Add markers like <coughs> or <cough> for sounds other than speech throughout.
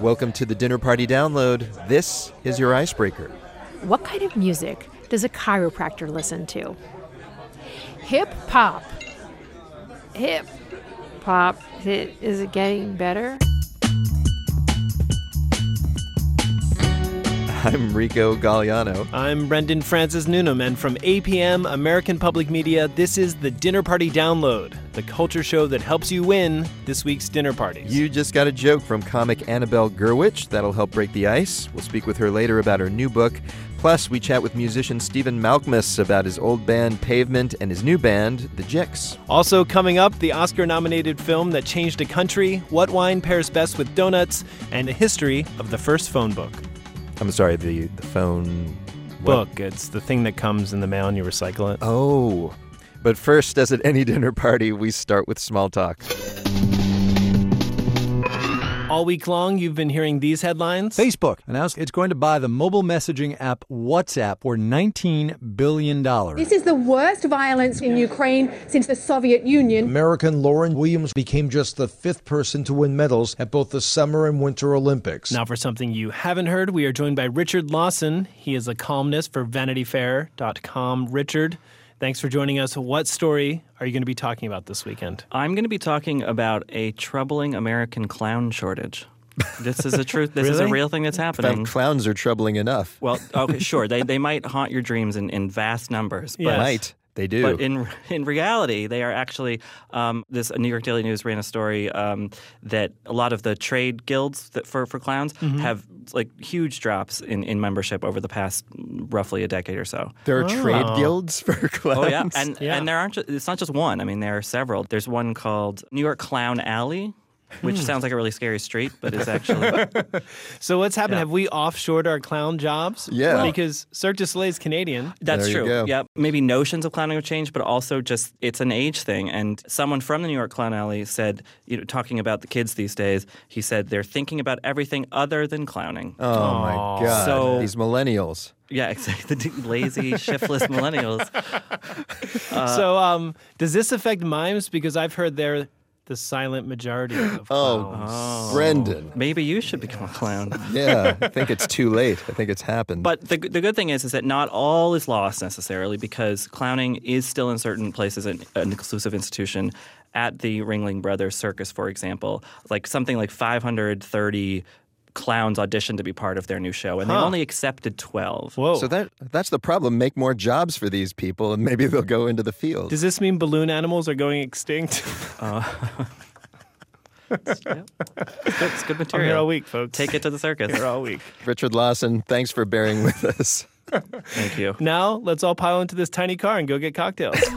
Welcome to the Dinner Party Download. This is your icebreaker. What kind of music does a chiropractor listen to? Hip hop. Hip hop. Is it getting better? I'm Rico Gagliano. I'm Brendan Francis Newnam, and from APM, American Public Media, this is the Dinner Party Download, the culture show that helps you win this week's dinner parties. You just got a joke from comic Annabelle Gurwitch. That'll help break the ice. We'll speak with her later about her new book. Plus, we chat with musician Stephen Malkmus about his old band Pavement and his new band, The Jicks. Also, coming up, the Oscar nominated film that changed a country, What Wine Pairs Best with Donuts, and a history of the first phone book. I'm sorry, the, the phone. Book. It's the thing that comes in the mail and you recycle it. Oh. But first, as at any dinner party, we start with small talk. All week long, you've been hearing these headlines. Facebook announced it's going to buy the mobile messaging app WhatsApp for $19 billion. This is the worst violence in Ukraine since the Soviet Union. American Lauryn Williams became just the fifth person to win medals at both the Summer and Winter Olympics. Now, for something you haven't heard, we are joined by Richard Lawson. He is a columnist for VanityFair.com. Richard, thanks for joining us. What story are you going to be talking about this weekend? I'm going to be talking about a troubling American clown shortage. This is a truth. This is a real thing that's happening. Clowns are troubling enough. Well, okay, sure. They they might haunt your dreams in, in vast numbers, but Yes. Might. They do. but in <laughs> in reality, they are actually. Um, this New York Daily News ran a story um, that a lot of the trade guilds that for for clowns Mm-hmm. have like huge drops in, in membership over the past roughly a decade or so. there are trade Oh. guilds for <laughs> clowns. Oh yeah, and Yeah. and there aren't. It's not just one. I mean, there are several. There's one called New York Clown Alley, which Hmm. sounds like a really scary street, but it's actually <laughs> So, what's happened? Have we offshored our clown jobs? Yeah. Because Cirque du Soleil is Canadian. That's There you true. go. Yeah, maybe notions of clowning have changed, but also just it's an age thing. And someone from the New York Clown Alley said, you know, talking about the kids these days, he said they're thinking about everything other than clowning. Oh my God. So- These millennials. Yeah, exactly. <laughs> The lazy, shiftless millennials. Uh, <laughs> so, um, does this affect mimes? Because I've heard they're the silent majority of <gasps> Oh, clowns. Oh. Brendan. Maybe you should become a clown. <laughs> Yeah, I think it's too late. I think it's happened. But the, the good thing is, is that not all is lost necessarily because clowning is still in certain places an, an exclusive institution. At the Ringling Brothers Circus, for example, like something like 530 clowns auditioned to be part of their new show, and they only accepted 12. Whoa. so that that's the problem. Make more jobs for these people, and maybe they'll go into the field. does this mean balloon animals are going extinct? It's good, it's good I'm here material. all week, folks. Take it to the circus. <laughs> Here all week. Richard Lawson, thanks for bearing with us. Thank you. Now, let's all pile into this tiny car and go get cocktails. <laughs>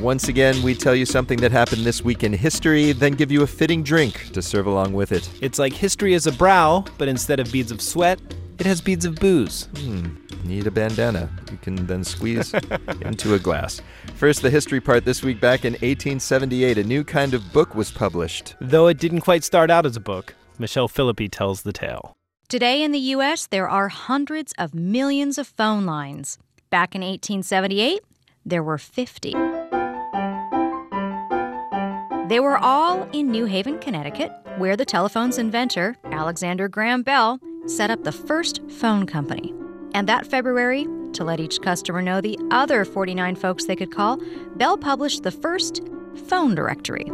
Once again, we tell you something that happened this week in history, then give you a fitting drink to serve along with it. it's like history is a brow, but instead of beads of sweat, it has beads of booze. Hmm, need a bandana. You can then squeeze <laughs> into a glass. First, the history part this week back in 1878, a new kind of book was published. Though it didn't quite start out as a book, Michelle Philippi tells the tale. Today in the U.S., there are hundreds of millions of phone lines. Back in 1878, there were 50. They were all in New Haven, Connecticut, where the telephone's inventor, Alexander Graham Bell, set up the first phone company. And that February, to let each customer know the other 49 folks they could call, Bell published the first phone directory.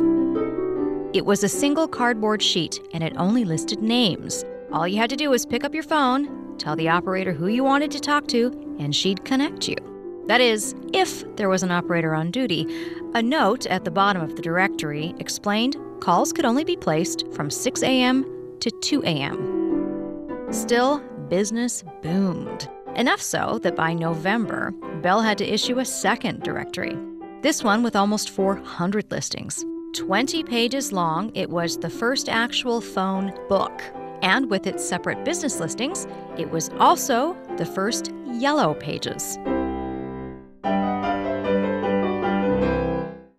It was a single cardboard sheet and it only listed names. All you had to do was pick up your phone, tell the operator who you wanted to talk to, and she'd connect you. That is, if there was an operator on duty. A note at the bottom of the directory explained calls could only be placed from 6 a.m. to 2 a.m. Still, business boomed. Enough so that by November, Bell had to issue a second directory. This one with almost 400 listings. 20 pages long, it was the first actual phone book. And with its separate business listings, it was also the first yellow pages.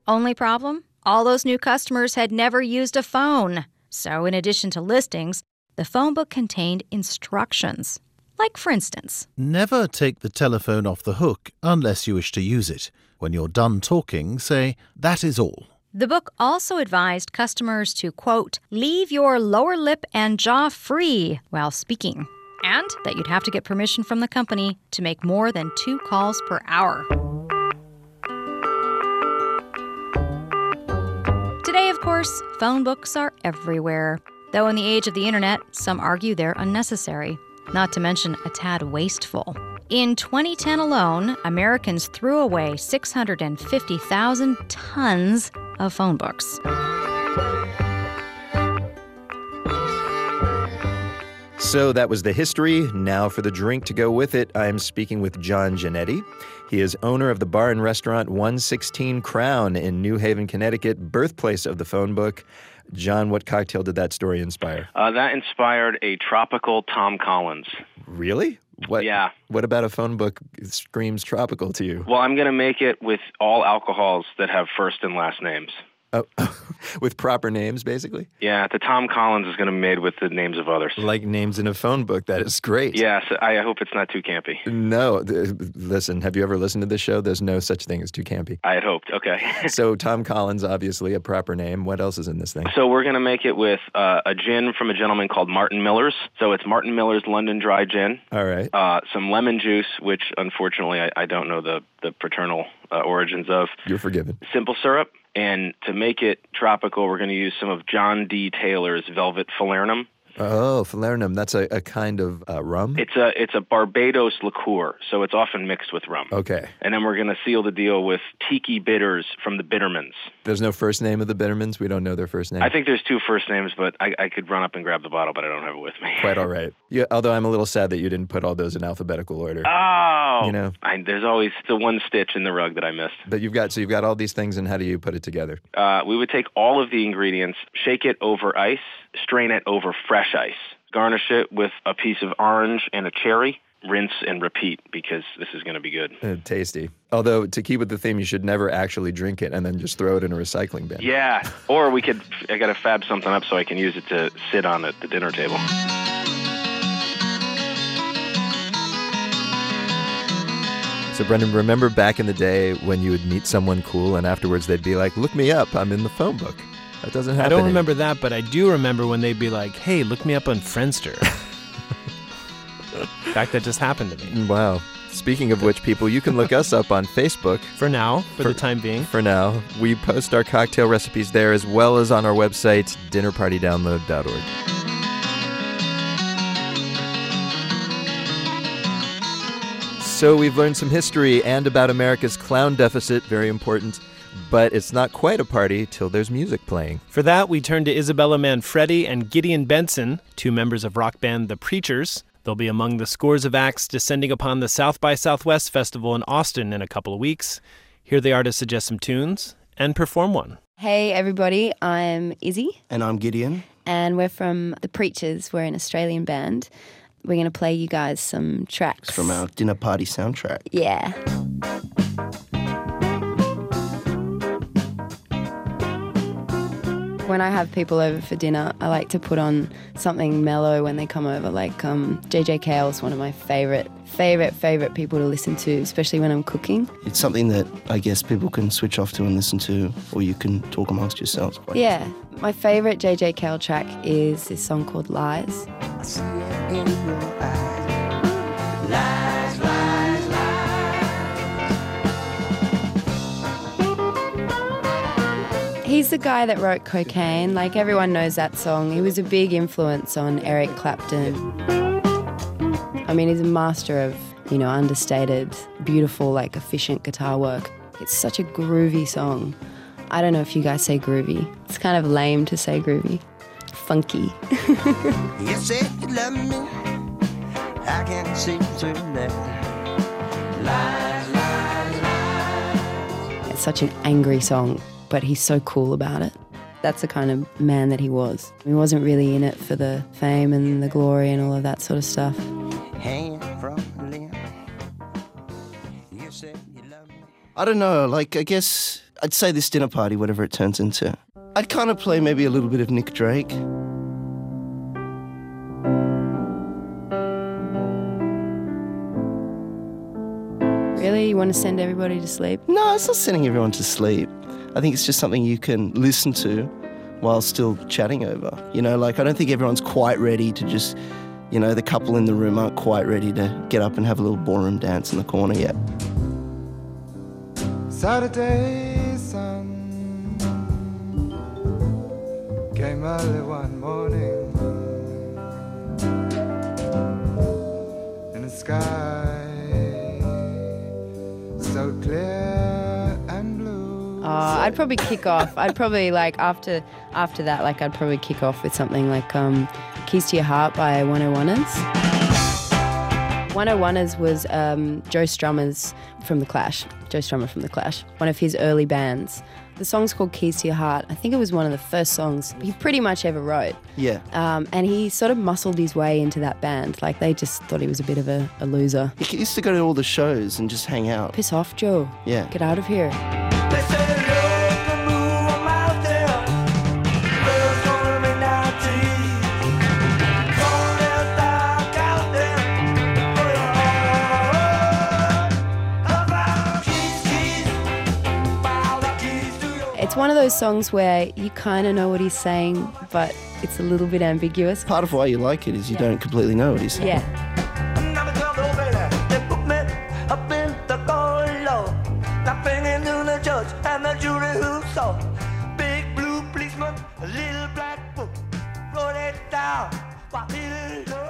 Only problem? All those new customers had never used a phone. So, in addition to listings, the phone book contained instructions. Like, for instance, Never take the telephone off the hook unless you wish to use it. When you're done talking, say, That is all. The book also advised customers to, quote, leave your lower lip and jaw free while speaking, and that you'd have to get permission from the company to make more than two calls per hour. Today, of course, phone books are everywhere. Though in the age of the internet, some argue they're unnecessary, not to mention a tad wasteful. In 2010 alone, Americans threw away 650,000 tons of phone books. So that was the history. Now for the drink to go with it, I'm speaking with John Ginetti. He is owner of the bar and restaurant 116 Crown in New Haven, Connecticut, birthplace of the phone book. John, what cocktail did that story inspire? Uh, that inspired a tropical Tom Collins. Really? What, Yeah. What about a phone book screams tropical to you? Well, I'm going to make it with all alcohols that have first and last names. <coughs> With proper names, basically? Yeah, the Tom Collins is going to be made with the names of others. Like names in a phone book. That is great. Yes, I hope it's not too campy. No, th- listen, have you ever listened to this show? There's no such thing as too campy. I had hoped. Okay. <laughs> so, Tom Collins, obviously a proper name. What else is in this thing? So we're going to make it with uh, a gin from a gentleman called Martin Miller's. So it's Martin Miller's London Dry Gin. All right. Uh, some lemon juice, which unfortunately I, I don't know the, the paternal uh, origins of. You're forgiven. Simple syrup. And to make it tropical, we're going to use some of John D. Taylor's Velvet Falernum. Oh, falernum. That's a, a kind of uh, rum? It's a it's a Barbados liqueur, so it's often mixed with rum. Okay. And then we're going to seal the deal with tiki bitters from the Bittermens. There's no first name of the Bittermens? We don't know their first name? I think there's two first names, but I, I could run up and grab the bottle, but I don't have it with me. Quite all right. Yeah, although I'm a little sad that you didn't put all those in alphabetical order. Oh, You know. I, there's always the one stitch in the rug that I missed. But you've got so you've got all these things, and how do you put it together? Uh, we would take all of the ingredients, shake it over ice, strain it over fresh ice, garnish it with a piece of orange and a cherry, rinse and repeat because this is going to be good. Uh, tasty. Although to keep with the theme, you should never actually drink it and then just throw it in a recycling bin. Yeah, <laughs> or we could. I got to fab something up so I can use it to sit on at the dinner table. So, Brendan, remember back in the day when you would meet someone cool and afterwards they'd be like, "Look me up. I'm in the phone book." That doesn't happen. I don't remember that, but I do remember when they'd be like, "Hey, look me up on Friendster." <laughs> In fact, that just happened to me. Mm, wow. Speaking of which, people, you can look us up on Facebook. <laughs> For now, for, For- the time being. For now, we post our cocktail recipes there as well as on our website, dinnerpartydownload.org. So we've learned some history and about America's clown deficit, very important. But it's not quite a party till there's music playing. For that, we turn to Isabella Manfredi and Gideon Benson, two members of rock band The Preatures. They'll be among the scores of acts descending upon the South by Southwest Festival in Austin in a couple of weeks. Here they are to suggest some tunes and perform one. Hey everybody, I'm Izzy And I'm Gideon. and we're from The Preatures. We're an Australian band. We're going to play you guys some tracks. It's from our dinner party soundtrack. Yeah. When I have people over for dinner, I like to put on something mellow when they come over. Like um, JJ Cale's one of my favorite, favorite, favorite people to listen to, especially when I'm cooking. It's something that I guess people can switch off to and listen to, or you can talk amongst yourselves. Quite Yeah, my favorite JJ Cale track is this song called Lies. He's the guy that wrote Cocaine. Like everyone knows that song. He was a big influence on Eric Clapton. I mean, he's a master of, you know, understated, beautiful, like efficient guitar work. It's such a groovy song. I don't know if you guys say groovy. It's kind of lame to say groovy. Funky. <laughs> You said you love me. I can't seem to let lies, lies, lies. It's such an angry song, but he's so cool about it. That's the kind of man that he was. He wasn't really in it for the fame and the glory and all of that sort of stuff. Hanging from a limb. You said you love me. I don't know. Like, I guess I'd say this dinner party, whatever it turns into, I'd kind of play maybe a little bit of Nick Drake. Really? You want to send everybody to sleep? No, it's not sending everyone to sleep. I think it's just something you can listen to while still chatting over. You know, like I don't think everyone's quite ready to just, you know, the couple in the room aren't quite ready to get up and have a little ballroom dance in the corner yet. Saturday sun came early one morning, the sky so clear. Uh, I'd probably kick off. I'd probably like after after that, like I'd probably kick off with something like um, "Keys to Your Heart" by 101ers. 101ers was um, Joe Strummer's from the Clash. Joe Strummer from the Clash, one of his early bands. The song's called "Keys to Your Heart." I think it was one of the first songs he pretty much ever wrote. Yeah. Um, and he sort of muscled his way into that band. Like they just thought he was a bit of a, a loser. He used to go to all the shows and just hang out. Piss off, Joe. Yeah. Get out of here. It's one of those songs where you kind of know what he's saying, but it's a little bit ambiguous. Part of why you like it is you don't completely know what he's saying. Yeah.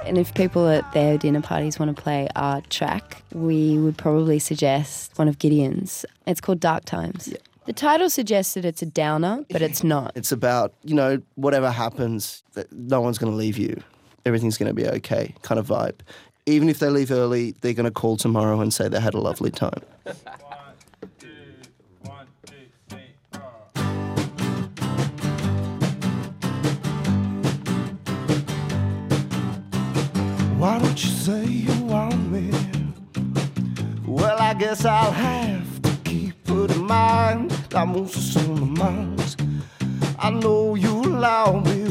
And if people at their dinner parties want to play our track, we would probably suggest one of Gideon's. It's called Dark Times. The title suggests that it's a downer, but it's not. It's about, you know, whatever happens, that no one's going to leave you. Everything's going to be okay kind of vibe. Even if they leave early, they're going to call tomorrow and say they had a lovely time. Why don't you say you want me? Well, I guess I'll have to keep it in mind. La música on the minds. I know you allow me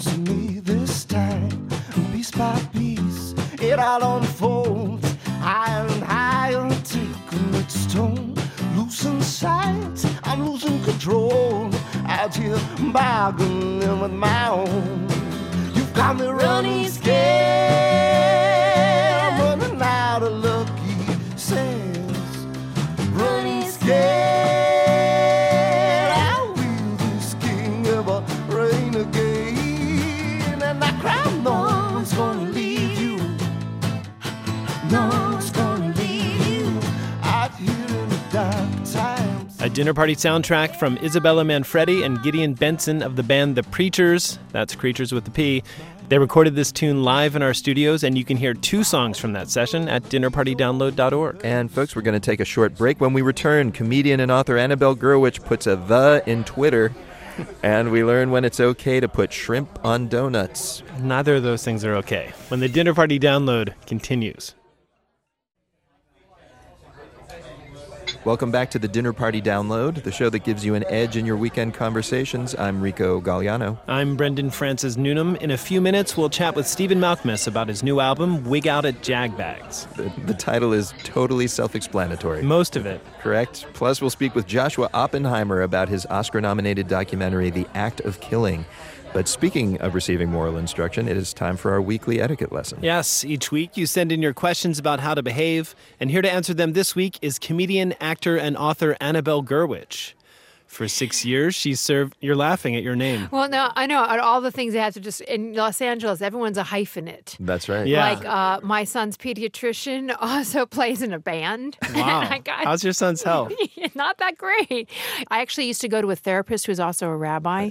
to me this time. Piece by piece, it all unfolds. Higher and higher, taking its toll. Losing sight, I'm losing control. Out here bargaining with my own. You've got me running scared, dinner party soundtrack from Isabella Manfredi and Gideon Benson of the band The Preatures. That's Creatures with the P. They recorded this tune live in our studios, and you can hear two songs from that session at dinnerpartydownload.org. And folks, we're going to take a short break. When we return, comedian and author Annabelle Gurwitch puts a the in Twitter, and we learn when it's okay to put shrimp on donuts. Neither of those things are okay. When the dinner party download continues. Welcome back to the Dinner Party Download, the show that gives you an edge in your weekend conversations. I'm Rico Gagliano. I'm Brendan Francis Newnam. In a few minutes, we'll chat with Stephen Malkmus about his new album, Wig Out at Jagbags. The, the title is totally self explanatory. Most of it. Correct. Plus, we'll speak with Joshua Oppenheimer about his Oscar nominated documentary, The Act of Killing. But speaking of receiving moral instruction, it is time for our weekly etiquette lesson. Yes, each week you send in your questions about how to behave, and here to answer them this week is comedian, actor, and author Annabelle Gurwitch. For six years, she served. You're laughing at your name. Well, no, I know. All the things they have to just in Los Angeles, everyone's a hyphenate. That's right. Yeah. Like uh, my son's pediatrician <laughs> also plays in a band. <laughs> Wow. I got- How's your son's health? <laughs> Not that great. I actually used to go to a therapist who's also a rabbi.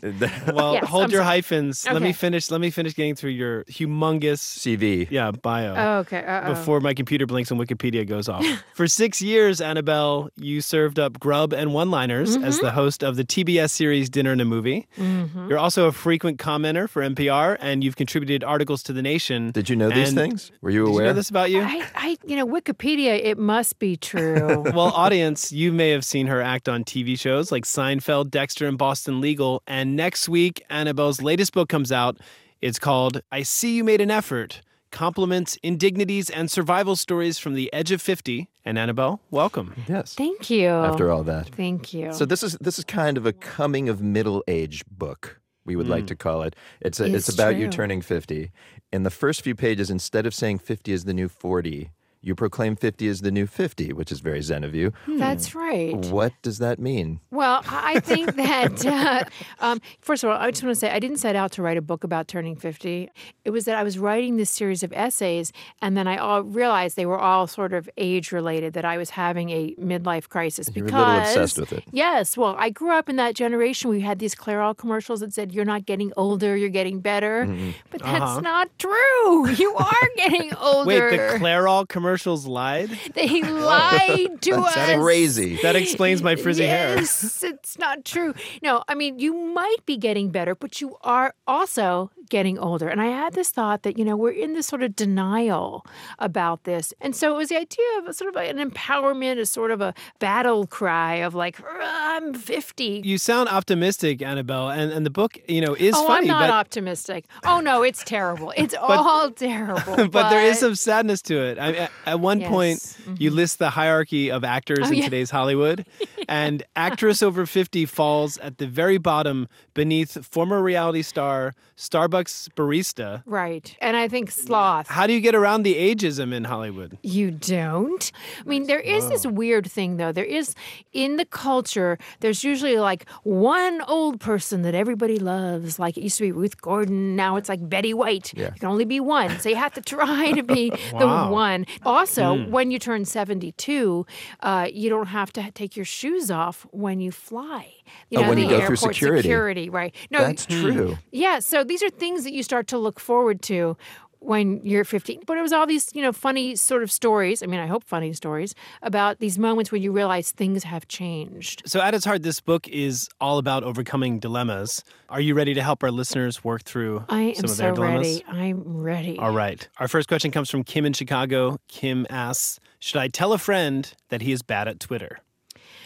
Well, Yes, hold I'm your sorry. hyphens. Let me finish. Let me finish getting through your humongous CV. Yeah, bio. Oh, okay. Uh-oh. Before my computer blinks and Wikipedia goes off. For six years, Annabelle, you served up grub and one-liners as Mm-hmm. the host of the TBS series Dinner and a Movie. Mhm. You're also a frequent commenter for NPR, and you've contributed articles to The Nation. Did you know these things? Were you Did aware? you know this about you? I, I, you know, Wikipedia. It must be true. <laughs> well, audience, you may have seen her act on TV shows like Seinfeld, Dexter, and Boston Legal. And next week, Annabelle's latest book comes out. It's called I See You Made an Effort compliments, indignities, and survival stories from the edge of 50. And Annabelle, welcome. Yes. Thank you. After all that. Thank you. So this is this is kind of a coming of middle age book. We would like Mm. to call it. It's a, It's it's about you turning 50. In the first few pages instead of saying 50 is the new 40, you proclaim 50 is the new 50, which is very zen of you. That's right. What does that mean? Well, I I think <laughs> that, uh, um, first of all, I just want to say I didn't set out to write a book about turning 50. It was that I was writing this series of essays, and then I all realized they were all sort of age related, that I was having a midlife crisis. Because, you were a little obsessed with it. Yes. Well, I grew up in that generation. We had these Clairol commercials that said, You're not getting older, you're getting better. But that's Uh-huh. not true. You are getting older. <laughs> Wait, the Clairol commercials lied? They <laughs> <laughs> lied to us. That's crazy. That explains my frizzy hair. Yes, it's not true. No, I mean, you might be getting better, but you are also getting older. And I had this thought that, you know, we're in this sort of denial about this. And so it was the idea of sort of an empowerment, a sort of a battle cry of like, I'm 50. You sound optimistic, Annabelle, and, and the book, you know, is oh, funny, I'm not but optimistic. Oh, no, it's terrible. It's <laughs> all terrible. <laughs> but, there is some sadness to it. I, at- at one Yes. point, you mm-hmm. list the hierarchy of actors Oh, in yeah. today's Hollywood, <laughs> and actress over 50 falls at the very bottom beneath former reality star, Starbucks barista. Right. And I think sloth. How do you get around the ageism in Hollywood? You don't? I mean, there is this weird thing, though. There is, in the culture, there's usually like one old person that everybody loves. Like it used to be Ruth Gordon. Now it's like Betty White. Yeah. You can only be one. So you have to try to be <laughs> Wow. the one. Also, Mm. when you turn 72, uh, you don't have to take your shoes off when you fly. Oh, you Oh, know, when you the go through airport security. right. No, That's true. yeah, so these are things that you start to look forward to when you're 15. But it was all these, you know, funny sort of stories. I mean, I hope funny stories about these moments when you realize things have changed. So, at its heart, this book is all about overcoming dilemmas. Are you ready to help our listeners work through I some am of their so dilemmas? ready. I'm ready. All right. Our first question comes from Kim in Chicago. Kim asks Should I tell a friend that he is bad at Twitter?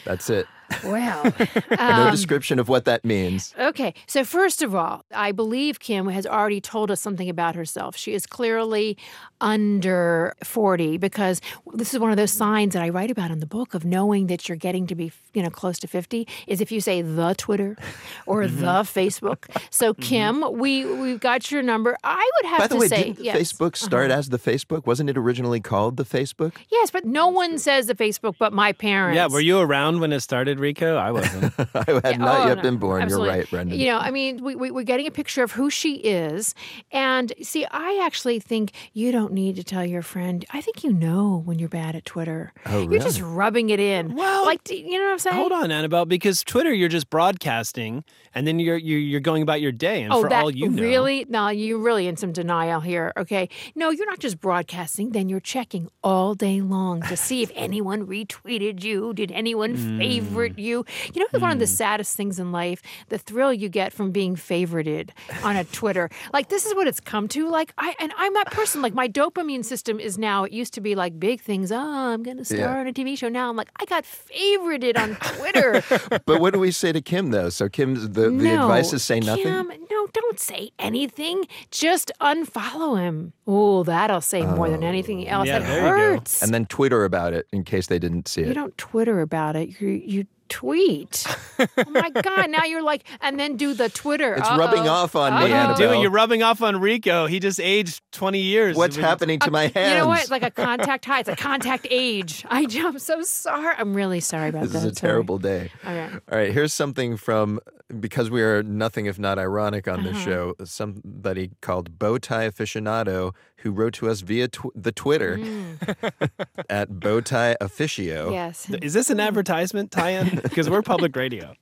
That's it. Well, <laughs> no um, description of what that means. Okay, so first of all, I believe Kim has already told us something about herself. She is clearly under 40 because this is one of those signs that I write about in the book of knowing that you're getting to be, you know, close to 50 is if you say the Twitter or Mm-hmm. the Facebook. So Kim, we we've got your number. I would have By the to way, say didn't the yes. Uh-huh. Facebook start as the Facebook? Wasn't it originally called the Facebook? Yes, but no one says the Facebook but my parents. Yeah, were you around when it started, Rico? I wasn't. <laughs> I had not Oh, yet no, been born. absolutely. You're right, Brendan. You know, I mean, we, we, we're getting a picture of who she is. And see, I actually think you don't need to tell your friend. I think you know when you're bad at Twitter. Oh, You're just rubbing it in. Well, like, do you know what I'm saying? Hold on, Annabelle, because Twitter, you're just broadcasting, and then you're you're, you're going about your day, and oh, for that all you know, really? No, you're really in some denial here. Okay. No, you're not just broadcasting. Then you're checking all day long to see if <laughs> anyone retweeted you. Did anyone Hmm. favorite you? You know, one of the saddest things in life, the thrill you get from being favorited on a Twitter. Like this is what it's come to. Like I and I'm that person. Like my <laughs> dopamine system is now. It used to be like big things. Oh, I'm gonna star Yeah. on a TV show. Now I'm like I got favorited on Twitter. <laughs> but what do we say to Kim though? So Kim's the, the no, advice is say nothing. Kim, no, don't say anything. Just unfollow him. Oh, that'll say more than oh. anything else. Yeah, that there you go. hurts. And then Twitter about it in case they didn't see it. You don't Twitter about it. You you tweet. oh my <laughs> God! Now you're like, and then do the Twitter. It's rubbing Uh-oh. off on me, what are you Annabelle. doing? You're rubbing off on Rico. He just aged 20 years. What's We- happening to my hands? Uh, You know what? Like a contact high. It's a contact age. <laughs> I, I'm so sorry. I'm really sorry about This that. is a I'm sorry. terrible day. Okay. All right, here's something from because we are nothing if not ironic on this Uh-huh. show. Somebody called Bowtie Aficionado who wrote to us via tw- the Twitter at Bowtie Officio. Mm. Yes. Is this an advertisement tie-in? Because <laughs> we're public radio.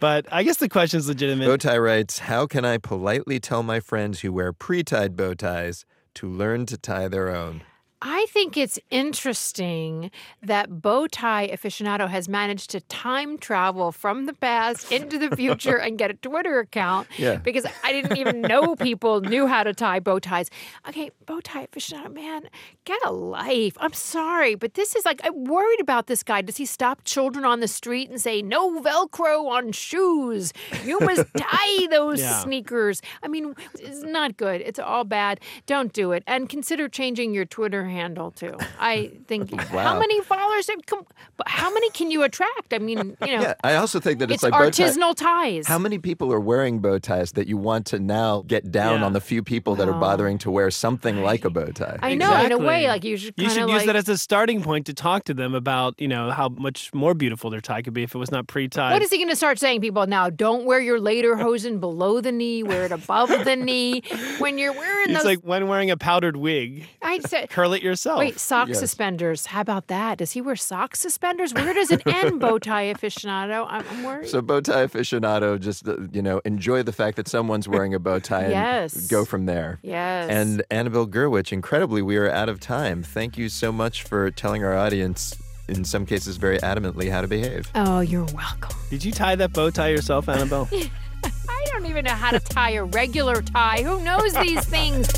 But I guess the question's legitimate. Bowtie writes, "How can I politely tell my friends who wear pre-tied bow ties to learn to tie their own?" I think it's interesting that Bowtie Aficionado has managed to time travel from the past into the future and get a Twitter account. <laughs> Yeah. Because I didn't even know <laughs> people knew how to tie bow ties. Okay, bow Bowtie Aficionado, man, get a life. I'm sorry, but this is like, I'm worried about this guy. Does he stop children on the street and say, no Velcro on shoes? You must <laughs> tie those Yeah. sneakers. I mean, it's not good. It's all bad. Don't do it. And consider changing your Twitter handle too. I think <laughs> Wow. how many followers? Have come, but how many can you attract? I mean, you know, Yeah, I also think that it's, it's like bow tie- artisanal ties. How many people are wearing bow ties that you want to now get down Yeah. on the few people that are oh. bothering to wear something like a bow tie? I know, in a way, like you should You should use like. that as a starting point to talk to them about, you know, how much more beautiful their tie could be if it was not pre-tied. what is he going to start saying, people? Now, don't wear your later <laughs> lederhosen below the knee. Wear it above the knee. When you're wearing those It's those, like when wearing a powdered wig, I said, curl it yourself. Wait, sock Yes. suspenders. How about that? Does he wear sock suspenders? Where does it end, <laughs> bow tie aficionado? I'm, I'm worried. So bow tie aficionado, just uh, you know, enjoy the fact that someone's wearing a bow tie and go from there. yes. And Annabelle Gurwitch, incredibly, we are out of time. Thank you so much for telling our audience, in some cases very adamantly, how to behave. oh, you're welcome. Did you tie that bow tie yourself, Annabelle? <laughs> I don't even know how to tie a regular tie. Who knows these things?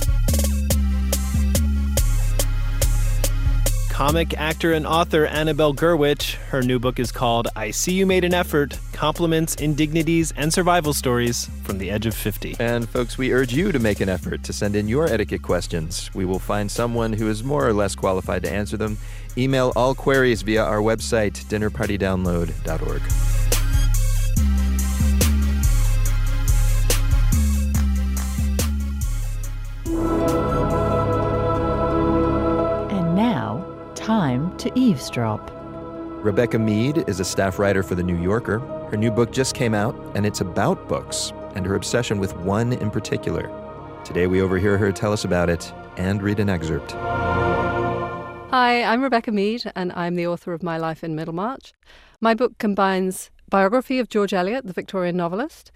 Comic actor and author Annabelle Gurwitch. Her new book is called I See You Made an Effort Compliments, Indignities, and Survival Stories from the Edge of 50. And folks, we urge you to make an effort to send in your etiquette questions. We will find someone who is more or less qualified to answer them. Email all queries via our website, dinnerpartydownload.org. time to eavesdrop. Rebecca Mead is a staff writer for The New Yorker. Her new book just came out, and it's about books and her obsession with one in particular. Today, we overhear her tell us about it and read an excerpt. Hi, I'm Rebecca Mead, and I'm the author of My Life in Middlemarch. My book combines biography of George Eliot, the Victorian novelist,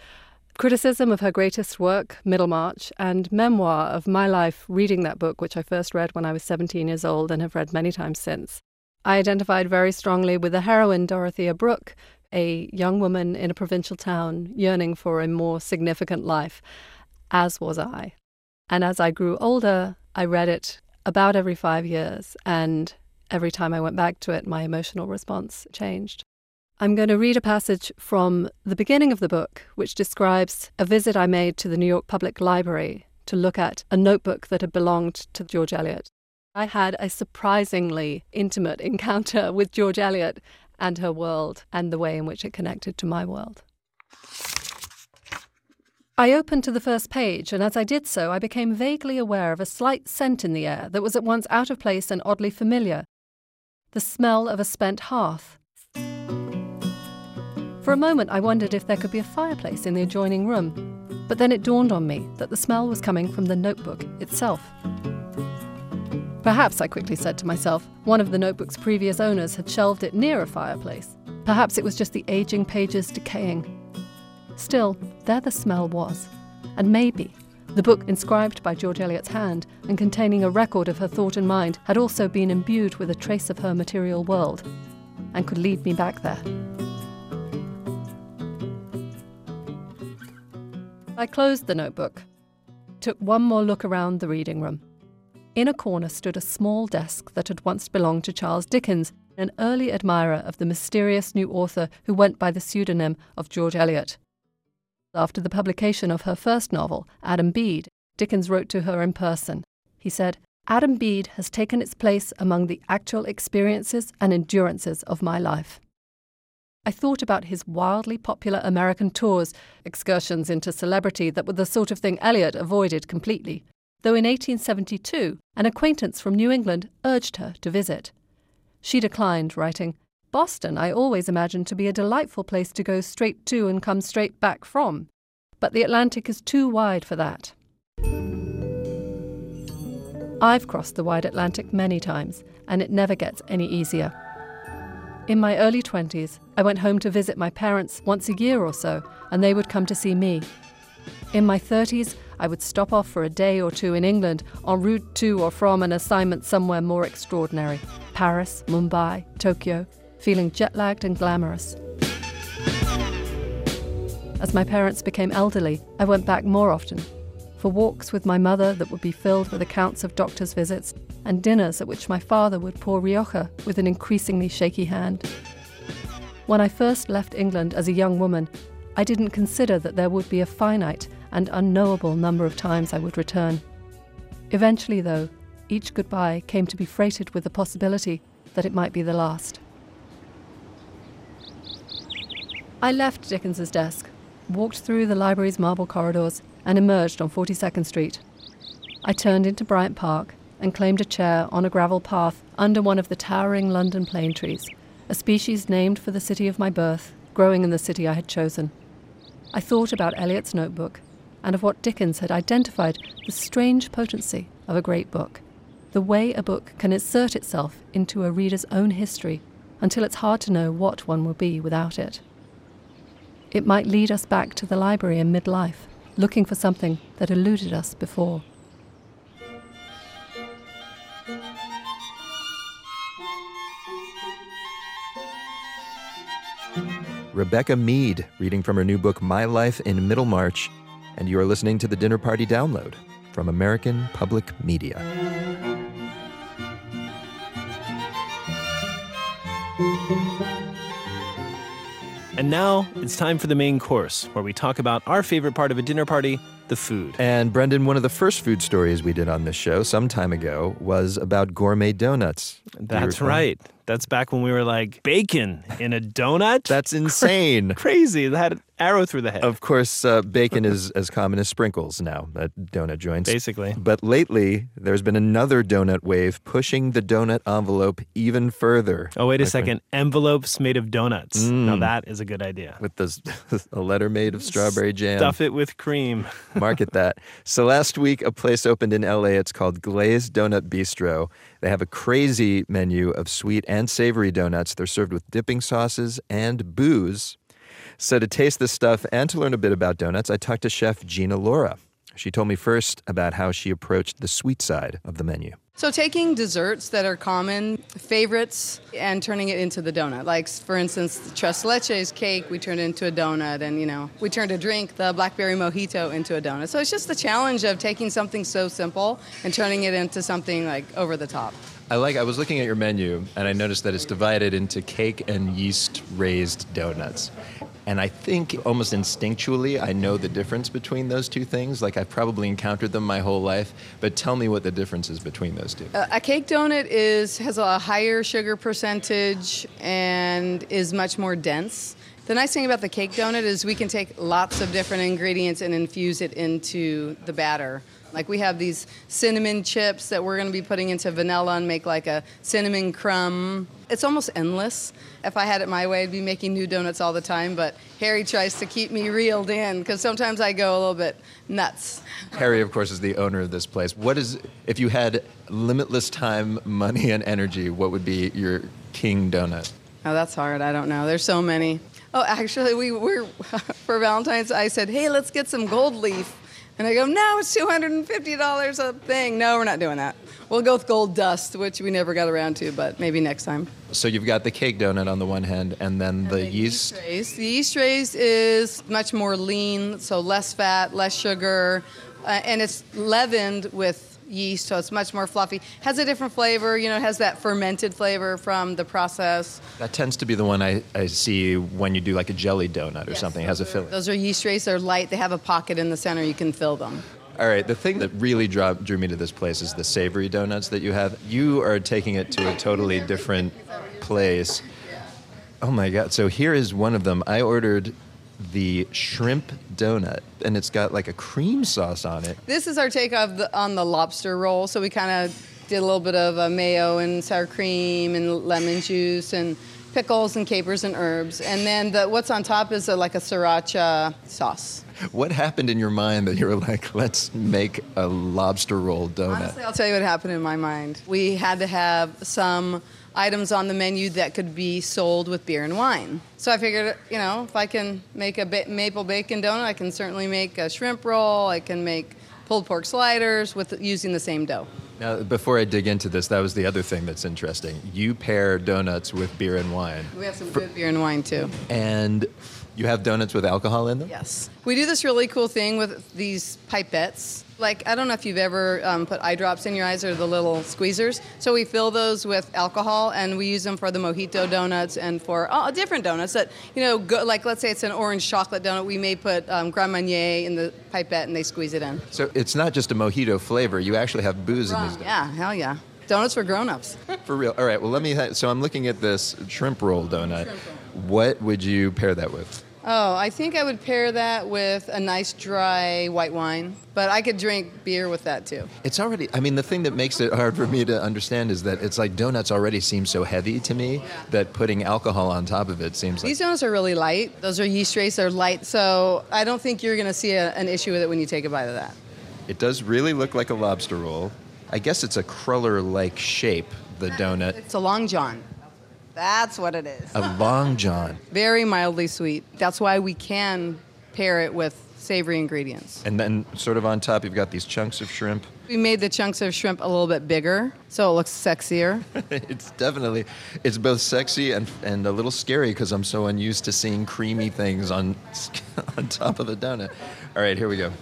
criticism of her greatest work, Middlemarch, and memoir of my life reading that book, which I first read when I was 17 years old and have read many times since. I identified very strongly with the heroine, Dorothea Brooke, a young woman in a provincial town yearning for a more significant life, as was I. And as I grew older, I read it about every five years, and every time I went back to it, my emotional response changed. I'm going to read a passage from the beginning of the book, which describes a visit I made to the New York Public Library to look at a notebook that had belonged to George Eliot. I had a surprisingly intimate <laughs> encounter with George Eliot and her world and the way in which it connected to my world. I opened to the first page, and as I did so, I became vaguely aware of a slight scent in the air that was at once out of place and oddly familiar the smell of a spent hearth. For a moment, I wondered if there could be a fireplace in the adjoining room, but then it dawned on me that the smell was coming from the notebook itself. Perhaps, I quickly said to myself, one of the notebook's previous owners had shelved it near a fireplace. Perhaps it was just the aging pages decaying. Still, there the smell was. And maybe the book, inscribed by George Eliot's hand and containing a record of her thought and mind, had also been imbued with a trace of her material world and could lead me back there. I closed the notebook, took one more look around the reading room. In a corner stood a small desk that had once belonged to Charles Dickens, an early admirer of the mysterious new author who went by the pseudonym of George Eliot. After the publication of her first novel, Adam Bede, Dickens wrote to her in person. He said, Adam Bede has taken its place among the actual experiences and endurances of my life. I thought about his wildly popular American tours, excursions into celebrity that were the sort of thing Eliot avoided completely, though in 1872 an acquaintance from New England urged her to visit. She declined, writing, Boston I always imagined to be a delightful place to go straight to and come straight back from, but the Atlantic is too wide for that. I've crossed the wide Atlantic many times, and it never gets any easier. In my early 20s, I went home to visit my parents once a year or so, and they would come to see me. In my 30s, I would stop off for a day or two in England en route to or from an assignment somewhere more extraordinary Paris, Mumbai, Tokyo, feeling jet lagged and glamorous. As my parents became elderly, I went back more often for walks with my mother that would be filled with accounts of doctors' visits and dinners at which my father would pour Rioja with an increasingly shaky hand. When I first left England as a young woman, I didn't consider that there would be a finite and unknowable number of times I would return. Eventually, though, each goodbye came to be freighted with the possibility that it might be the last. I left Dickens's desk, walked through the library's marble corridors, and emerged on 42nd Street. I turned into Bryant Park and claimed a chair on a gravel path under one of the towering London plane trees, a species named for the city of my birth, growing in the city I had chosen. I thought about Eliot's notebook and of what Dickens had identified the strange potency of a great book, the way a book can insert itself into a reader's own history until it's hard to know what one will be without it. It might lead us back to the library in midlife, looking for something that eluded us before. Rebecca Mead, reading from her new book, My Life in Middlemarch, and you are listening to the Dinner Party Download from American Public Media. And now it's time for the main course, where we talk about our favorite part of a dinner party the food. And Brendan, one of the first food stories we did on this show some time ago was about gourmet donuts. That's right. That's back when we were like, bacon in a donut? That's <laughs> insane. Crazy. That arrow through the head. Of course, uh, bacon is as common as sprinkles now at donut joints. Basically. But lately, there's been another donut wave pushing the donut envelope even further. Oh, wait a My second. Envelopes made of donuts. Now that is a good idea. With this, <laughs> a letter made of strawberry jam. Stuff it with cream. <laughs> Market that. So last week, a place opened in LA. It's called Glazed Donut Bistro. They have a crazy menu of sweet and savory donuts. They're served with dipping sauces and booze. So to taste this stuff and to learn a bit about donuts, I talked to chef Gina Laura. She told me first about how she approached the sweet side of the menu. So, taking desserts that are common favorites and turning it into the donut. Like, for instance, the tres leches cake, we turned into a donut, and you know, we turned a drink, the blackberry mojito, into a donut. So, it's just the challenge of taking something so simple and turning it into something like over the top. I like. I was looking at your menu and I noticed that it's divided into cake and yeast raised donuts. And I think almost instinctually, I know the difference between those two things. Like I've probably encountered them my whole life. But tell me what the difference is between those two. Uh, a cake donut is has a higher sugar percentage and is much more dense. The nice thing about the cake donut is we can take lots of different ingredients and infuse it into the batter. Like we have these cinnamon chips that we're going to be putting into vanilla and make like a cinnamon crumb. It's almost endless. If I had it my way, I'd be making new donuts all the time, but Harry tries to keep me reeled in because sometimes I go a little bit nuts. Harry, of course, is the owner of this place. What is, if you had limitless time, money, and energy, what would be your king donut? Oh, that's hard. I don't know. There's so many. Oh, actually, we were <laughs> for Valentine's. I said, "Hey, let's get some gold leaf," and I go, "No, it's two hundred and fifty dollars a thing." No, we're not doing that. We'll go with gold dust, which we never got around to, but maybe next time. So you've got the cake donut on the one hand, and then the, yeast. Raised. The yeast raised is much more lean, so less fat, less sugar, uh, and it's leavened with yeast, so it's much more fluffy. Has a different flavor. You know, it has that fermented flavor from the process. That tends to be the one I, I see when you do like a jelly donut or something. It has a filling. Those are yeast raised. They're light. They have a pocket in the center. You can fill them. All right, the thing that really draw, drew me to this place is the savory donuts that you have. You are taking it to a totally different place. Oh my God. So here is one of them. I ordered the shrimp donut, and it's got like a cream sauce on it. This is our take of the, on the lobster roll. So we kind of did a little bit of uh, mayo and sour cream and lemon juice and pickles and capers and herbs. And then the, what's on top is a, like a sriracha sauce. What happened in your mind that you were like, let's make a lobster roll donut? Honestly, I'll tell you what happened in my mind. We had to have some items on the menu that could be sold with beer and wine. So I figured, you know, if I can make a ba- maple bacon donut, I can certainly make a shrimp roll. I can make pulled pork sliders with using the same dough. Now, before I dig into this, that was the other thing that's interesting. You pair donuts with beer and wine. We have some good beer and wine too. And you have donuts with alcohol in them? Yes. We do this really cool thing with these pipettes. Like, I don't know if you've ever um, put eye drops in your eyes or the little squeezers. So we fill those with alcohol and we use them for the mojito donuts and for oh, different donuts that, you know, go, like let's say it's an orange chocolate donut. We may put um, Grand Marnier in the pipette and they squeeze it in. So it's not just a mojito flavor, you actually have booze in these donuts. Yeah, hell yeah. Donuts for grown-ups. <laughs> For real. All right, well, let me. Ha- so I'm looking at this shrimp roll donut. What would you pair that with? Oh, I think I would pair that with a nice dry white wine, but I could drink beer with that too. It's already, I mean, the thing that makes it hard for me to understand is that it's like donuts already seem so heavy to me that putting alcohol on top of it seems like. These donuts are really light. Those are yeast raised, they're light, so I don't think you're going to see a, an issue with it when you take a bite of that. It does really look like a lobster roll. I guess it's a cruller like shape, the donut. It's a long john. That's what it is. A long john. Very mildly sweet. That's why we can pair it with savory ingredients. And then, sort of on top, you've got these chunks of shrimp. We made the chunks of shrimp a little bit bigger, so it looks sexier. <laughs> it's definitely, it's both sexy and, and a little scary because I'm so unused to seeing creamy things on, <laughs> on top of a donut. All right, here we go.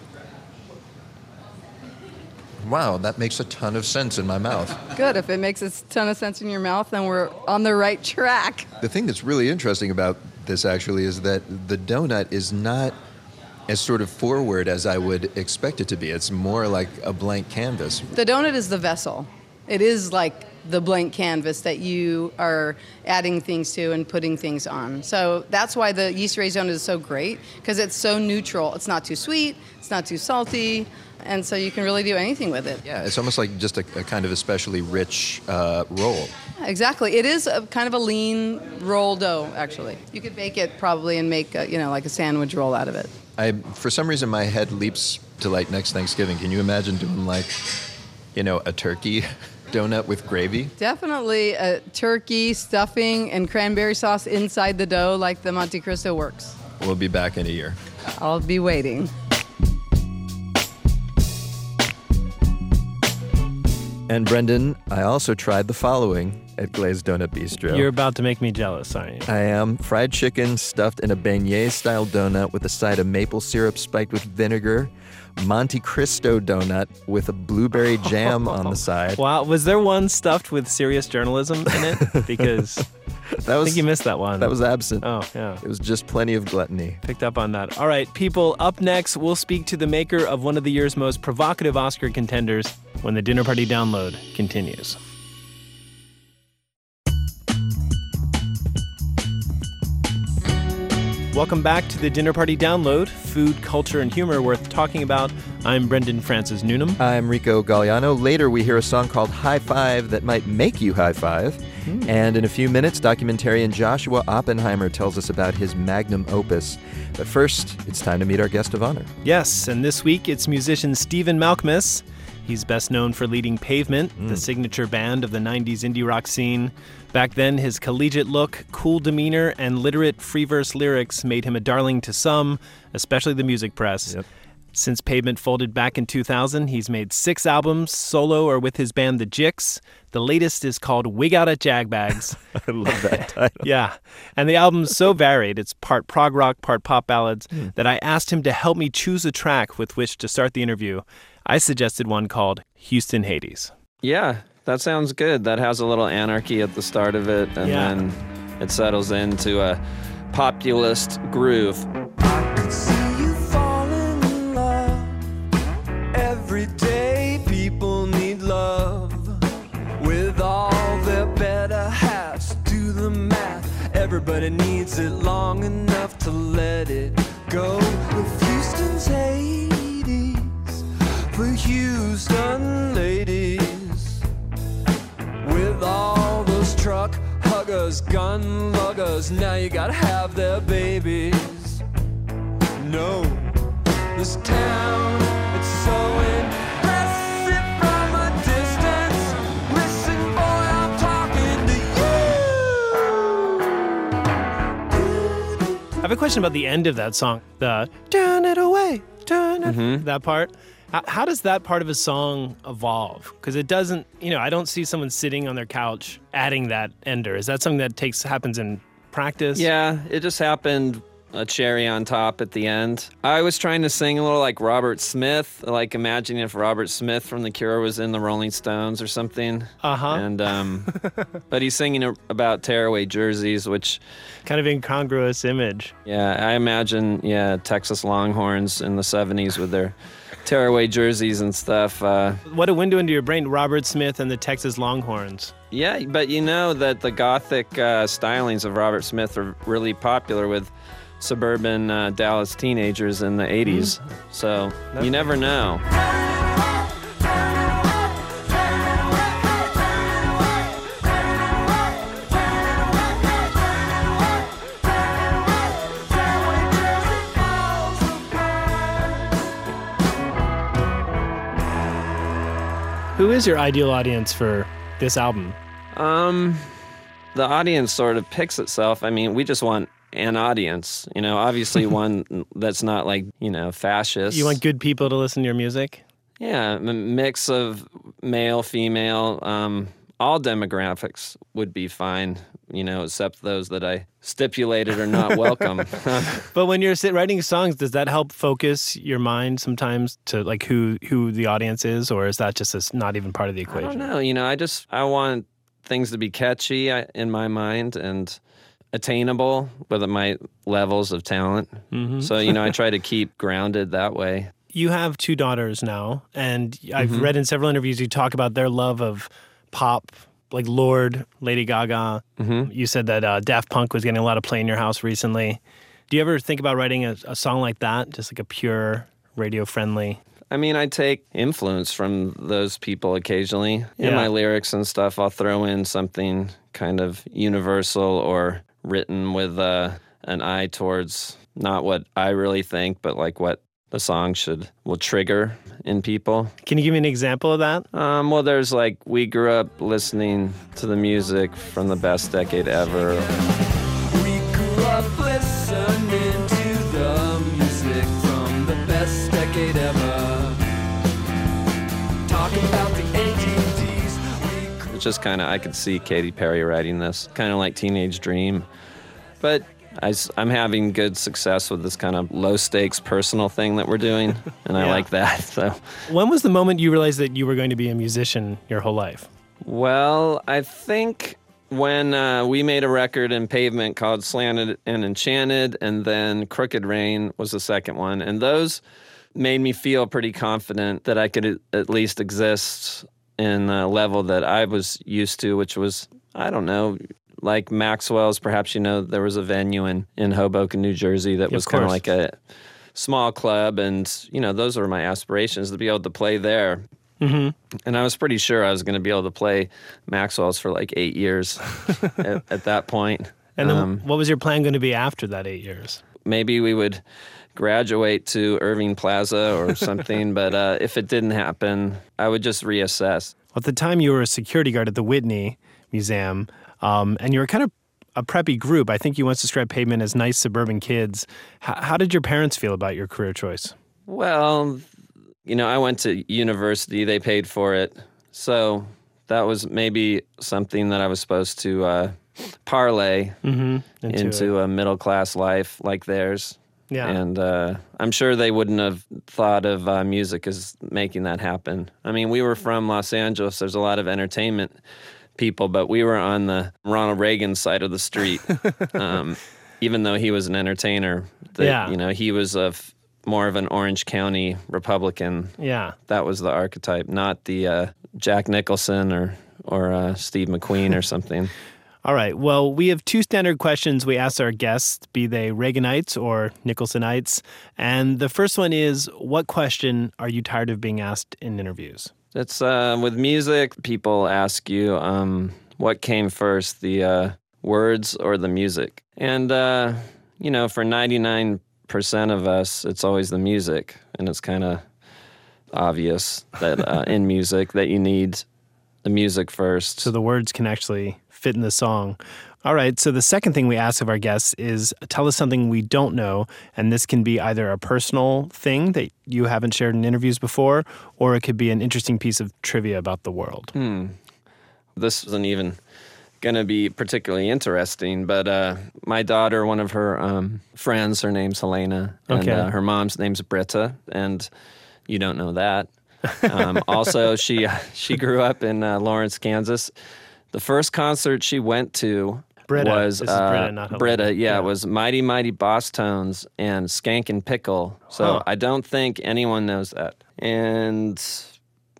Wow, that makes a ton of sense in my mouth. Good. If it makes a ton of sense in your mouth, then we're on the right track. The thing that's really interesting about this actually is that the donut is not as sort of forward as I would expect it to be. It's more like a blank canvas. The donut is the vessel. It is like the blank canvas that you are adding things to and putting things on. So that's why the yeast raised donut is so great because it's so neutral. It's not too sweet, it's not too salty, and so you can really do anything with it. Yeah, it's almost like just a, a kind of especially rich uh, roll. Exactly. It is a kind of a lean roll dough, actually. You could bake it probably and make, a, you know, like a sandwich roll out of it. I, for some reason, my head leaps to like next Thanksgiving. Can you imagine doing like, you know, a turkey <laughs> donut with gravy? Definitely a turkey, stuffing, and cranberry sauce inside the dough like the Monte Cristo works. We'll be back in a year. I'll be waiting. And Brendan, I also tried the following at Glazed Donut Bistro. You're about to make me jealous, aren't you? I am fried chicken stuffed in a beignet style donut with a side of maple syrup spiked with vinegar, Monte Cristo donut with a blueberry jam on the side. <laughs> Wow, was there one stuffed with serious journalism in it? <laughs> Because <laughs> that was, I think you missed that one. That was absent. Oh, yeah. It was just plenty of gluttony. Picked up on that. All right, people, up next, we'll speak to the maker of one of the year's most provocative Oscar contenders when the Dinner Party Download continues. Welcome back to the Dinner Party Download, food, culture, and humor worth talking about. I'm Brendan Francis Newnam. I'm Rico Gagliano. Later, we hear a song called High Five that might make you high five. Mm. And in a few minutes, documentarian Joshua Oppenheimer tells us about his magnum opus. But first, it's time to meet our guest of honor. Yes, and this week it's musician Stephen Malkmus. He's best known for leading Pavement, mm. the signature band of the 90s indie rock scene. Back then, his collegiate look, cool demeanor, and literate free verse lyrics made him a darling to some, especially the music press. Yep. Since Pavement folded back in 2000, he's made six albums, solo or with his band The Jicks. The latest is called Wig Out at Jagbags. <laughs> I love that <laughs> title. yeah. And the album's so varied, it's part prog rock, part pop ballads, Hmm. that I asked him to help me choose a track with which to start the interview. I suggested one called Houston Hades. Yeah, that sounds good. That has a little anarchy at the start of it, and Yeah. then it settles into a populist groove. Every day people need love with all their better halves. Do the math. Everybody needs it long enough to let it go. Houston ladies. With all those truck hug muggers, gun luggers, now you gotta have their babies. No, this town, it's so impressive from a distance. Listen, boy, I'm talking to you. I have a question about the end of that song. The turn it away, turn it. Mhm. That part. How, does that part of a song evolve? Because it doesn't, you know, I don't see someone sitting on their couch adding that ender. Is that something that takes happens in practice? Yeah, it just happened a cherry on top at the end. I was trying to sing a little like Robert Smith, like imagining if Robert Smith from The Cure was in the Rolling Stones or something. Uh huh. And um, <laughs> but he's singing about tearaway jerseys, which kind of incongruous image. Yeah, I imagine yeah Texas Longhorns in the '70s with their tearaway jerseys and stuff. Uh, What a window into your brain, Robert Smith and the Texas Longhorns. yeah, but you know that the gothic uh, stylings of Robert Smith are really popular with suburban uh, Dallas teenagers in the 80s. So you never know. Who is your ideal audience for this album? Um, the audience sort of picks itself. I mean, we just want an audience, you know, obviously <laughs> one that's not like, you know, fascist. You want good people to listen to your music? Yeah, a mix of male, female, um, all demographics would be fine, you know, except those that I stipulated are not welcome. <laughs> <laughs> But when you're writing songs, does that help focus your mind sometimes to like who who the audience is, or is that just as not even part of the I equation? don't know, you know, I just I want things to be catchy in my mind and attainable with my levels of talent. Mhm. So, you know, I try to <laughs> keep grounded that way. You have two daughters now, and I've Mhm. read in several interviews you talk about their love of pop, like Lorde, Lady Gaga. Mm-hmm. You said that uh, Daft Punk was getting a lot of play in your house recently. Do you ever think about writing a, a song like that, just like a pure radio friendly? I mean, I take influence from those people occasionally in my lyrics and stuff. I'll throw in something kind of universal or written with uh, an eye towards not what I really think, but like what the song should will trigger in people. Can you give me an example of that? Um, well, there's like we grew up listening to the music from the best decade ever. We grew up listening to the music from the best decade ever. Talking about the ATDs. It's just kind of I could see Katy Perry writing this, kind of like Teenage Dream, but I, am having good success with this kind of low stakes personal thing that we're doing, <laughs> and I like that. <laughs> So, When was the moment you realized that you were going to be a musician your whole life? well, I think when uh, we made a record in Pavement called Slanted and Enchanted, and then Crooked Rain was the second one, and those made me feel pretty confident that I could at- at least exist in a level that I was used to, which was, I don't know, like Maxwell's. Perhaps you know there was a venue in, in Hoboken, New Jersey that Yeah, was kind of like a small club. And, you know, those were my aspirations to be able to play there. Mm-hmm. And I was pretty sure I was going to be able to play Maxwell's for like eight years <laughs> at, at that point. And then Um, what was your plan going to be after that eight years? maybe we would graduate to Irving Plaza or <laughs> something. but uh, if it didn't happen, I would just reassess. At the time, you were a security guard at the Whitney Museum, um, and you were kind of a preppy group. I think you once described Pavement as nice suburban kids. H- how did your parents feel about your career choice? Well, you know, I went to university, they paid for it. So that was maybe something that I was supposed to uh, parlay Mm-hmm. Into into, a middle class life like theirs. Yeah. And uh, I'm sure they wouldn't have thought of uh, music as making that happen. I mean, we were from Los Angeles. There's a lot of entertainment people, but we were on the Ronald Reagan side of the street. <laughs> um, even though he was an entertainer, the, Yeah. you know, he was a f- more of an Orange County Republican. Yeah. That was the archetype, not the uh, Jack Nicholson or or uh, Steve McQueen or <laughs> something. All right. Well, we have two standard questions we ask our guests, be they Reaganites or Nicholsonites. And the first one is What question are you tired of being asked in interviews? It's uh, with music. People ask you um, what came first, the uh, words or the music. And, uh, you know, for 99% of us, it's always the music. And it's kind of obvious that uh, <laughs> in music that you need the music first. So the words can actually fit in the song. All right, so the second thing we ask of our guests is tell us something we don't know. And this can be either a personal thing that you haven't shared in interviews before, or it could be an interesting piece of trivia about the world. Hmm. This isn't even going to be particularly interesting, but uh, my daughter, one of her um, friends, her name's Helena, and Okay. uh, her mom's name's Britta, and you don't know that. Um, <laughs> also, she she grew up in uh, Lawrence, Kansas. The first concert she went to Britta. was uh, Britta. Britta, yeah, it was Mighty Mighty Bosstones and Skankin' Pickle. So Huh. I don't think anyone knows that. And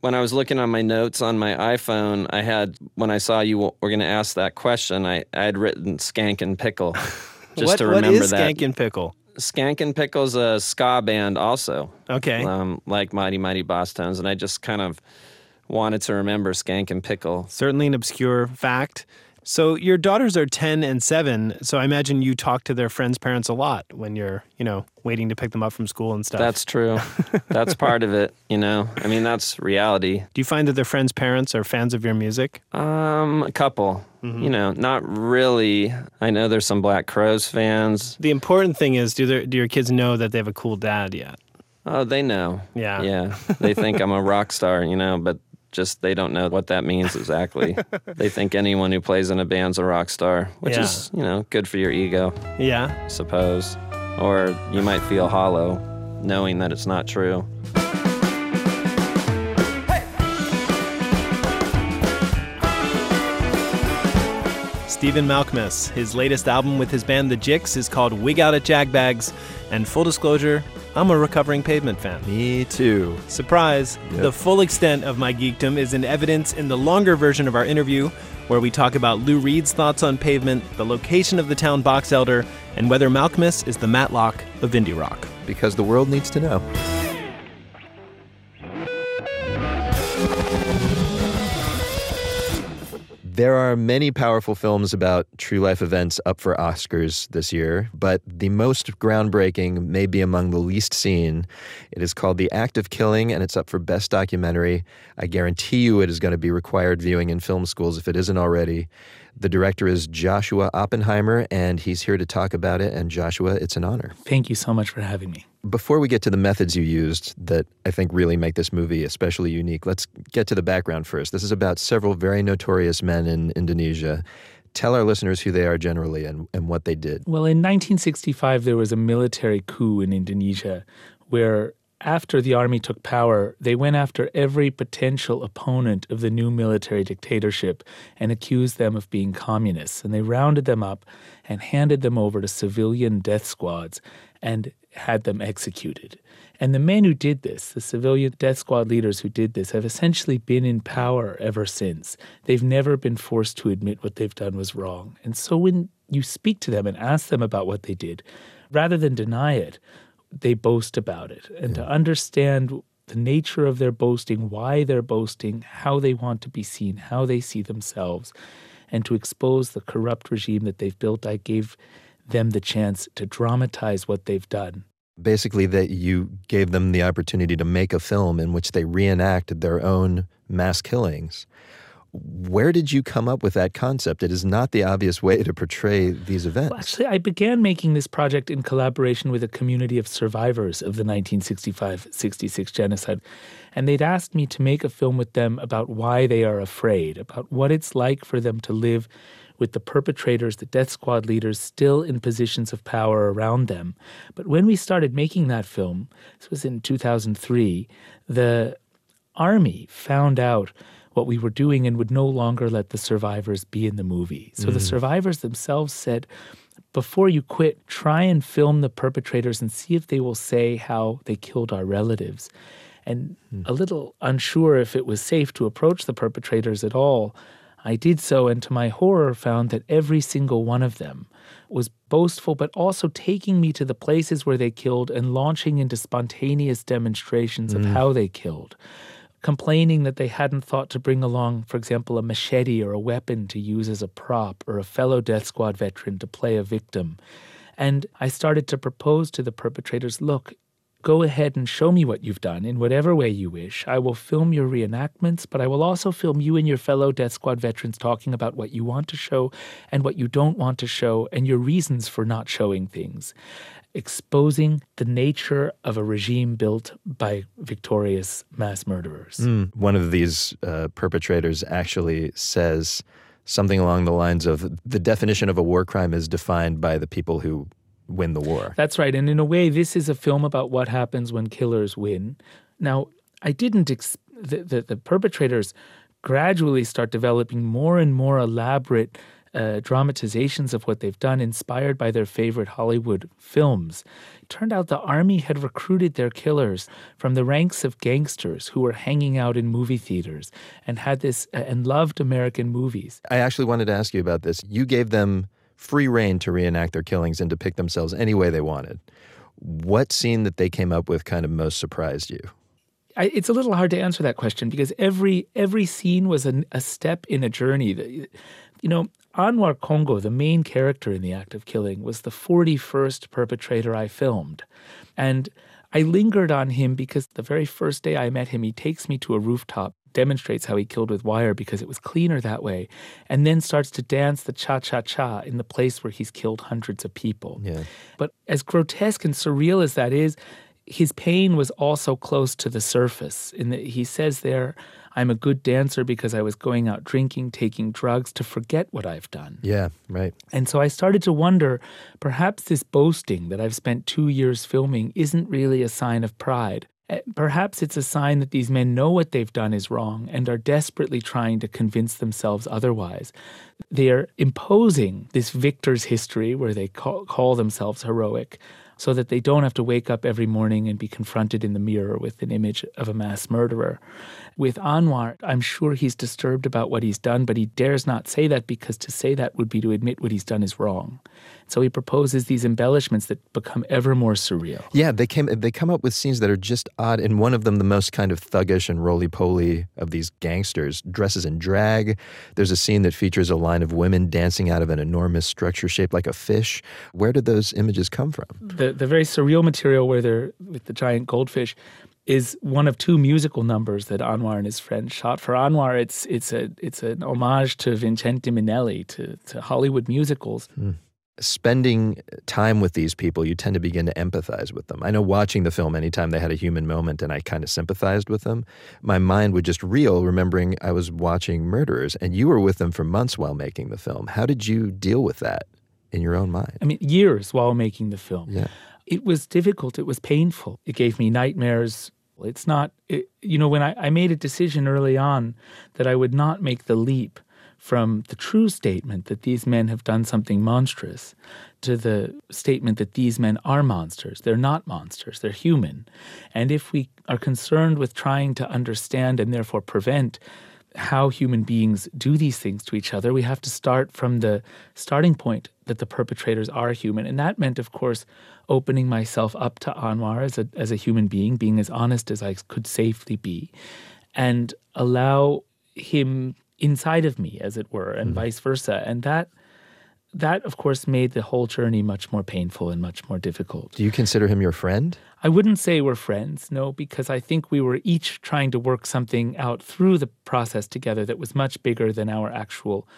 when I was looking on my notes on my iPhone, I had when I saw you were going to ask that question, I, I had written Skankin' Pickle <laughs> just What- to remember is that. Skankin' Pickle? Skankin' Pickle's a ska band also. Okay. Um, like Mighty Mighty Bosstones, and I just kind of wanted to remember Skankin' Pickle. Certainly an obscure fact. So your daughters are 10 and 7, so I imagine you talk to their friends' parents a lot when you're, you know, waiting to pick them up from school and stuff. That's true. <laughs> that's part of it, you know. I mean, that's reality. Do you find that their friends' parents are fans of your music? Um, a couple. Mm-hmm. You know, not really. I know there's some Black Crowes fans. The important thing is do their do your kids know that they have a cool dad yet? Oh, they know. Yeah. Yeah. They think I'm a rock star, you know, but just they don't know what that means exactly. <laughs> they think anyone who plays in a band's a rock star, which Yeah. is, you know, good for your ego. Yeah. I suppose. Or you might feel hollow knowing that it's not true. Stephen Malkmus. His latest album with his band The Jicks is called Wig Out at Jagbags. And full disclosure, I'm a recovering pavement fan. Me too. Surprise! Yep. The full extent of my geekdom is in evidence in the longer version of our interview, where we talk about Lou Reed's thoughts on pavement, the location of the town box elder, and whether Malkmus is the Matlock of indie rock. Because the world needs to know. There are many powerful films about true life events up for Oscars this year, but the most groundbreaking may be among the least seen. It is called The Act of Killing, and it's up for Best Documentary. I guarantee you it is going to be required viewing in film schools if it isn't already. The director is Joshua Oppenheimer, and he's here to talk about it. And Joshua, it's an honor. Thank you so much for having me. Before we get to the methods you used that I think really make this movie especially unique, let's get to the background first. This is about several very notorious men in Indonesia. Tell our listeners who they are generally and, and what they did. Well, in 1965, there was a military coup in Indonesia where, after the army took power, they went after every potential opponent of the new military dictatorship and accused them of being communists. And they rounded them up and handed them over to civilian death squads and had them executed. And the men who did this, the civilian death squad leaders who did this, have essentially been in power ever since. They've never been forced to admit what they've done was wrong. And so when you speak to them and ask them about what they did, rather than deny it, they boast about it. And to understand the nature of their boasting, why they're boasting, how they want to be seen, how they see themselves, and to expose the corrupt regime that they've built, I gave them the chance to dramatize what they've done. Basically, that you gave them the opportunity to make a film in which they reenacted their own mass killings. Where did you come up with that concept? It is not the obvious way to portray these events. Well, actually, I began making this project in collaboration with a community of survivors of the 1965 66 genocide. And they'd asked me to make a film with them about why they are afraid, about what it's like for them to live with the perpetrators, the death squad leaders, still in positions of power around them. But when we started making that film, this was in 2003, the army found out what we were doing and would no longer let the survivors be in the movie. So the Mhm. survivors themselves said, before you quit, try and film the perpetrators and see if they will say how they killed our relatives. And a little unsure if it was safe to approach the perpetrators at all, I did so, and to my horror, found that every single one of them was boastful, but also taking me to the places where they killed and launching into spontaneous demonstrations of Mm. how they killed. complaining that they hadn't thought to bring along, for example, a machete or a weapon to use as a prop or a fellow death squad veteran to play a victim. And I started to propose to the perpetrators look, go ahead and show me what you've done in whatever way you wish. I will film your reenactments, but I will also film you and your fellow Death Squad veterans talking about what you want to show and what you don't want to show and your reasons for not showing things. Exposing the nature of a regime built by victorious mass murderers. Mm, one of these uh, perpetrators actually says something along the lines of the definition of a war crime is defined by the people who win the war. That's right. And in a way, this is a film about what happens when killers win. Now, I didn't, ex- the, the, the perpetrators gradually start developing more and more elaborate uh, dramatizations of what they've done, inspired by their favorite Hollywood films. It turned out the army had recruited their killers from the ranks of gangsters who were hanging out in movie theaters and had this uh, and loved American movies. I actually wanted to ask you about this. You gave them free reign to reenact their killings and depict themselves any way they wanted. What scene that they came up with kind of most surprised you? I, it's a little hard to answer that question because every every scene was an, a step in a journey. You know, Anwar Congo, the main character in the act of killing, was the 41st perpetrator I filmed. And I lingered on him because the very first day I met him, he takes me to a rooftop, demonstrates how he killed with wire because it was cleaner that way, and then starts to dance the cha cha cha in the place where he's killed hundreds of people. Yeah. But as grotesque and surreal as that is, his pain was also close to the surface. In that he says there, I'm a good dancer because I was going out drinking, taking drugs to forget what I've done. Yeah, right. And so I started to wonder perhaps this boasting that I've spent two years filming isn't really a sign of pride. Eh, Perhaps it's a sign that these men know what they've done is wrong and are desperately trying to convince themselves otherwise. They are imposing this victor's history where they call, call themselves heroic so that they don't have to wake up every morning and be confronted in the mirror with an image of a mass murderer. With Anwar, I'm sure he's disturbed about what he's done, but he dares not say that because to say that would be to admit what he's done is wrong. So he proposes these embellishments that become ever more surreal. Yeah, they came. They come up with scenes that are just odd. And one of them, the most kind of thuggish and roly poly of these gangsters, dresses in drag. There's a scene that features a line of women dancing out of an enormous structure shaped like a fish. Where did those images come from? The the very surreal material where they're with the giant goldfish is one of two musical numbers that Anwar and his friends shot. For Anwar, it's it's a it's an homage to Vincente Minnelli, to, to Hollywood musicals. Hmm. Spending time with these people, you tend to begin to empathize with them. I know watching the film, anytime they had a human moment and I kind of sympathized with them, my mind would just reel, remembering I was watching murderers and you were with them for months while making the film. How did you deal with that in your own mind? I mean, years while making the film. Yeah. It was difficult. It was painful. It gave me nightmares. It's not, it, you know, when I, I made a decision early on that I would not make the leap from the true statement that these men have done something monstrous to the statement that these men are monsters. They're not monsters, they're human. And if we are concerned with trying to understand and therefore prevent how human beings do these things to each other, we have to start from the starting point that the perpetrators are human. And that meant, of course, opening myself up to Anwar as a, as a human being, being as honest as I could safely be, and allow him inside of me, as it were, and mm-hmm. vice versa. And that that of course made the whole journey much more painful and much more difficult. Do you consider him your friend? I wouldn't say we're friends, no, because I think we were each trying to work something out through the process together that was much bigger than our actual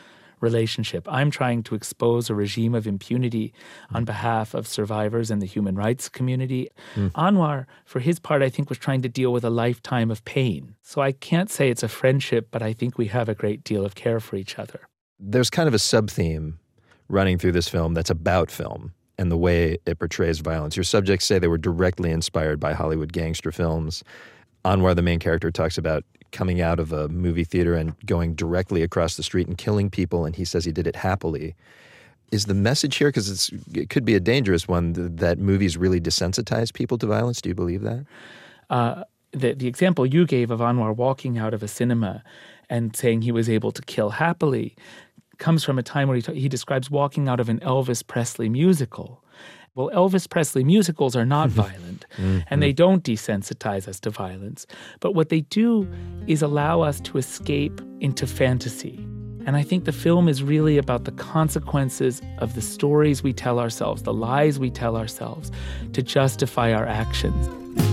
relationship. I'm trying to expose a regime of impunity mm. on behalf of survivors and the human rights community. Mm. Anwar, for his part, I think was trying to deal with a lifetime of pain. So I can't say it's a friendship, but I think we have a great deal of care for each other. There's kind of a sub theme running through this film that's about film and the way it portrays violence. Your subjects say they were directly inspired by Hollywood gangster films. Anwar, the main character, talks about coming out of a movie theater and going directly across the street and killing people, and he says he did it happily. Is the message here, because it could be a dangerous one, th- that movies really desensitize people to violence? Do you believe that? Uh, the, the example you gave of Anwar walking out of a cinema and saying he was able to kill happily comes from a time where he, ta- he describes walking out of an Elvis Presley musical. Well, Elvis Presley musicals are not <laughs> mm-hmm. violent, and mm-hmm. they don't desensitize us to violence. But what they do is allow us to escape into fantasy. And I think the film is really about the consequences of the stories we tell ourselves, the lies we tell ourselves to justify our actions.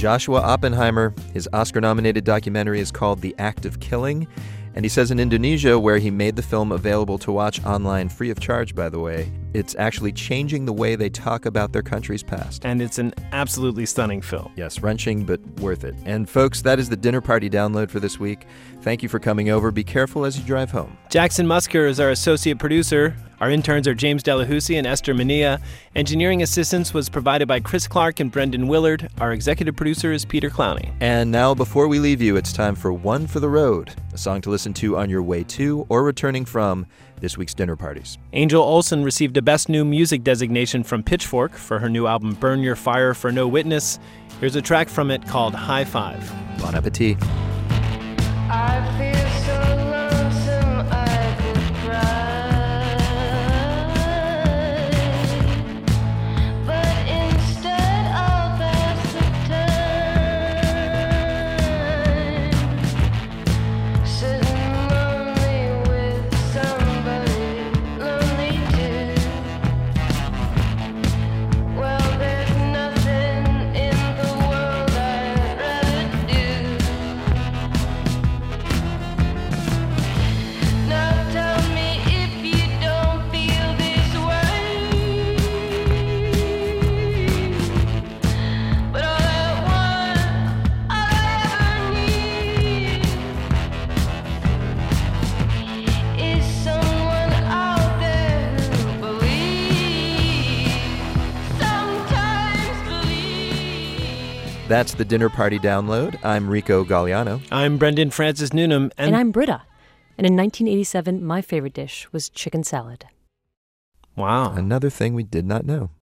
Joshua Oppenheimer. His Oscar nominated documentary is called The Act of Killing. And he says in Indonesia, where he made the film available to watch online free of charge, by the way, it's actually changing the way they talk about their country's past. And it's an absolutely stunning film. Yes, wrenching, but worth it. And folks, that is the dinner party download for this week. Thank you for coming over. Be careful as you drive home. Jackson Musker is our associate producer. Our interns are James Delahousie and Esther Mania. Engineering assistance was provided by Chris Clark and Brendan Willard. Our executive producer is Peter Clowney. And now, before we leave you, it's time for One for the Road, a song to listen to on your way to or returning from this week's dinner parties. Angel Olsen received a Best New Music designation from Pitchfork for her new album Burn Your Fire for No Witness. Here's a track from it called High Five. Bon appetit. That's the dinner party download. I'm Rico Gagliano. I'm Brendan Francis Newnam. And, I'm Britta. And in 1987, my favorite dish was chicken salad. Wow. Another thing we did not know.